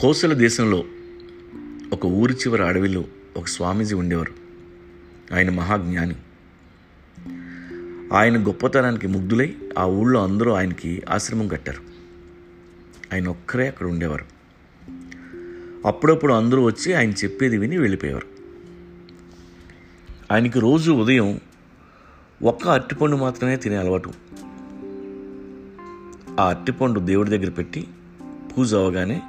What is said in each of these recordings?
కోసల దేశంలో ఒక ఊరి చివరి అడవిలో ఒక స్వామీజీ ఉండేవారు. ఆయన మహాజ్ఞాని. ఆయన గొప్పతనానికి ముగ్ధులై ఆ ఊళ్ళో అందరూ ఆయనకి ఆశ్రమం కట్టారు. ఆయన ఒక్కరే అక్కడ ఉండేవారు. అప్పుడప్పుడు అందరూ వచ్చి ఆయన చెప్పేది విని వెళ్ళిపోయేవారు. ఆయనకి రోజు ఉదయం ఒక్క అరటిపండు మాత్రమే తినే అలవాటు. ఆ అరటిపండు దేవుడి దగ్గర పెట్టి పూజ అవగానే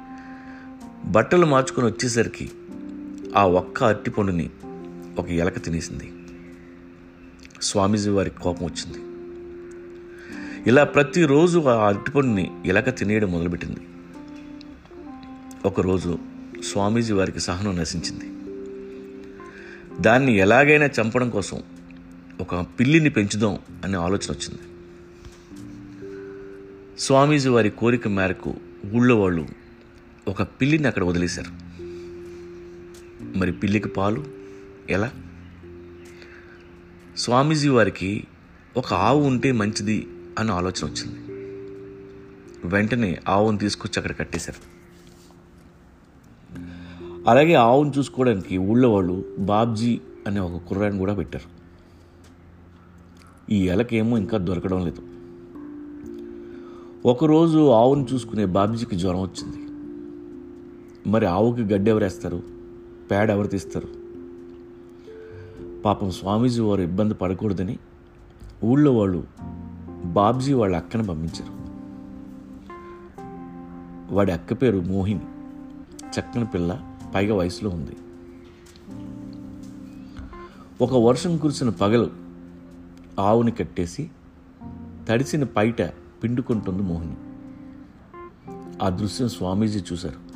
బట్టలు మార్చుకొని వచ్చేసరికి ఆ ఒక్క అరటిపండుని ఒక ఎలక తినేసింది. స్వామీజీ వారికి కోపం వచ్చింది. ఇలా ప్రతిరోజు ఆ అరటిపండుని ఎలక తినేయడం మొదలుపెట్టింది. ఒకరోజు స్వామీజీ వారికి సహనం నశించింది. దాన్ని ఎలాగైనా చంపడం కోసం ఒక పిల్లిని పెంచుదాం అనే ఆలోచన వచ్చింది. స్వామీజీ వారి కోరిక మేరకు ఊళ్ళో వాళ్ళు ఒక పిల్లిని అక్కడ వదిలేశారు. మరి పిల్లికి పాలు? ఎలా? స్వామీజీ వారికి ఒక ఆవు ఉంటే మంచిది అన్న ఆలోచన వచ్చింది. వెంటనే ఆవును తీసుకొచ్చి అక్కడ కట్టేశారు. అలాగే ఆవును చూసుకోవడానికి ఊళ్ళో వాళ్ళు బాబ్జీ అనే ఒక కుర్రాన్ని కూడా పెట్టారు. ఈ ఎలకేమో ఇంకా దొరకడం లేదు. ఒకరోజు ఆవును చూసుకునే బాబ్జీకి జ్వరం వచ్చింది. మరి ఆవుకి గడ్డి ఎవరేస్తారు పేడ ఎవరు తీస్తారు? పాపం స్వామీజీ వారు ఇబ్బంది పడకూడదని ఊళ్ళో వాళ్ళు బాబ్జీ వాళ్ళ అక్కను పంపించారు. వాడి అక్క పేరు మోహిని. చక్కని పిల్ల పైగా వయసులో ఉంది. ఒక వర్షం కురిసిన పగలు ఆవుని కట్టేసి తడిసిన పైట పిండుకుంటుంది మోహిని. ఆ దృశ్యం స్వామీజీ చూశారు.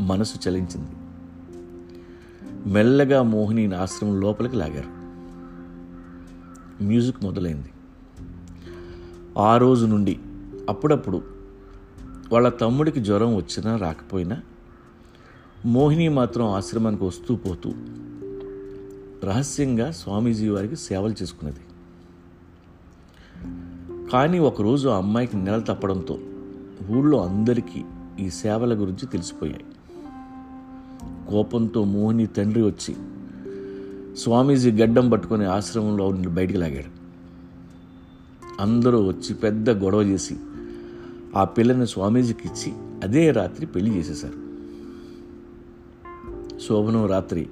మనసు చలించింది. మెల్లగా మోహిని ఆశ్రమం లోపలికి లాగారు. మ్యూజిక్ మొదలైంది. ఆ రోజు నుండి అప్పుడప్పుడు వాళ్ళ తమ్ముడికి జ్వరం వచ్చినా రాకపోయినా మోహిని మాత్రం ఆశ్రమానికి వస్తూ పోతూ రహస్యంగా స్వామీజీ వారికి సేవలు చేసుకునేది. కానీ ఒకరోజు ఆ అమ్మాయికి నెల తప్పడంతో ఊళ్ళో అందరికీ ఈ సేవల గురించి తెలిసిపోయాయి. కోపంతో మోహిని తండ్రి వచ్చి స్వామీజీ గడ్డం పట్టుకొని ఆశ్రమంలో ఆవిడ బయటికి లాగాడు. అందరూ వచ్చి పెద్ద గొడవ చేసి ఆ పిల్లని స్వామీజీకి ఇచ్చి అదే రాత్రి పెళ్ళి చేసేశారు. శోభనం రాత్రి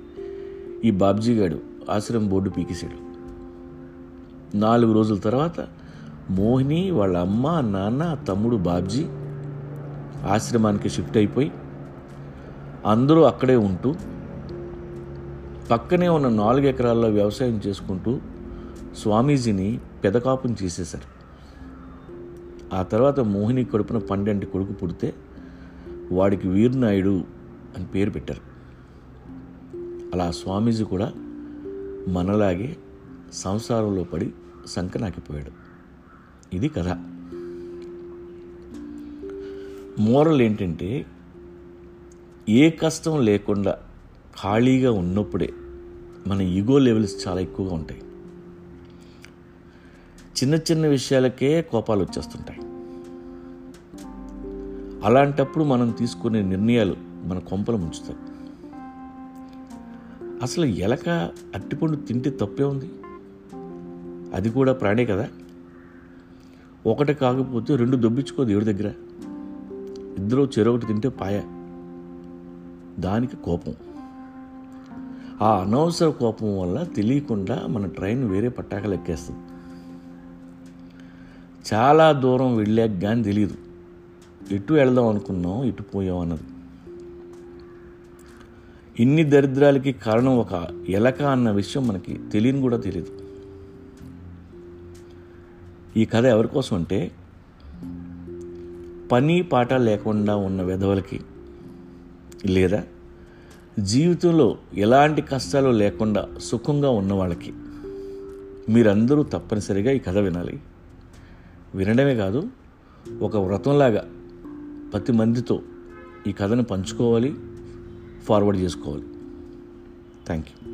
ఈ బాబ్జీ గాడు ఆశ్రమం బోర్డు పీకేశాడు. నాలుగు రోజుల తర్వాత మోహిని వాళ్ళ అమ్మ నాన్న తమ్ముడు బాబ్జీ ఆశ్రమానికి షిఫ్ట్ అయిపోయి అందరూ అక్కడే ఉంటూ పక్కనే ఉన్న నాలుగు ఎకరాల్లో వ్యవసాయం చేసుకుంటూ స్వామీజీని పెదకాపం చేసేశారు. ఆ తర్వాత మోహిని కడుపున పండంటి కొడుకు పుడితే వాడికి వీర్నాయుడు అని పేరు పెట్టారు. అలా స్వామీజీ కూడా మనలాగే సంసారంలో పడి సంకనాకిపోయాడు. ఇది కథ. మోరల్ ఏంటంటే ఏ కష్టం లేకుండా ఖాళీగా ఉన్నప్పుడే మన ఈగో లెవెల్స్ చాలా ఎక్కువగా ఉంటాయి. చిన్న చిన్న విషయాలకే కోపాలు వచ్చేస్తుంటాయి. అలాంటప్పుడు మనం తీసుకునే నిర్ణయాలు మన కొంపలు ముంచుతాయి. అసలు ఎలక అట్టిపండు తింటే తప్పే ఉంది? అది కూడా ప్రాణే కదా? ఒకటి కాకపోతే రెండు దొబ్బించుకోదు ఎవరి దగ్గర? ఇద్దరు చెరొకటి తింటే పాయ. దానికి కోపం. ఆ అనవసర కోపం వల్ల తెలియకుండా మన ట్రైన్ వేరే పట్టాకలు ఎక్కేస్తుంది. చాలా దూరం వెళ్ళాక కానీ తెలియదు ఎటు వెళదాం అనుకున్నాం ఇటు పోయాం అన్నది. ఇన్ని దరిద్రాలకి కారణం ఒక ఎలక అన్న విషయం మనకి తెలియని కూడా తెలియదు ఈ కథ ఎవరికోసం అంటే పని పాట లేకుండా ఉన్న విధవలకి. లేదా? జీవితంలో ఎలాంటి కష్టాలు లేకుండా సుఖంగా ఉన్న వాళ్ళకి మీరందరూ తప్పనిసరిగా ఈ కథ వినాలి. వినడమే కాదు ఒక వ్రతంలాగా పది మందితో ఈ కథను పంచుకోవాలి ఫార్వర్డ్ చేసుకోవాలి. Thank you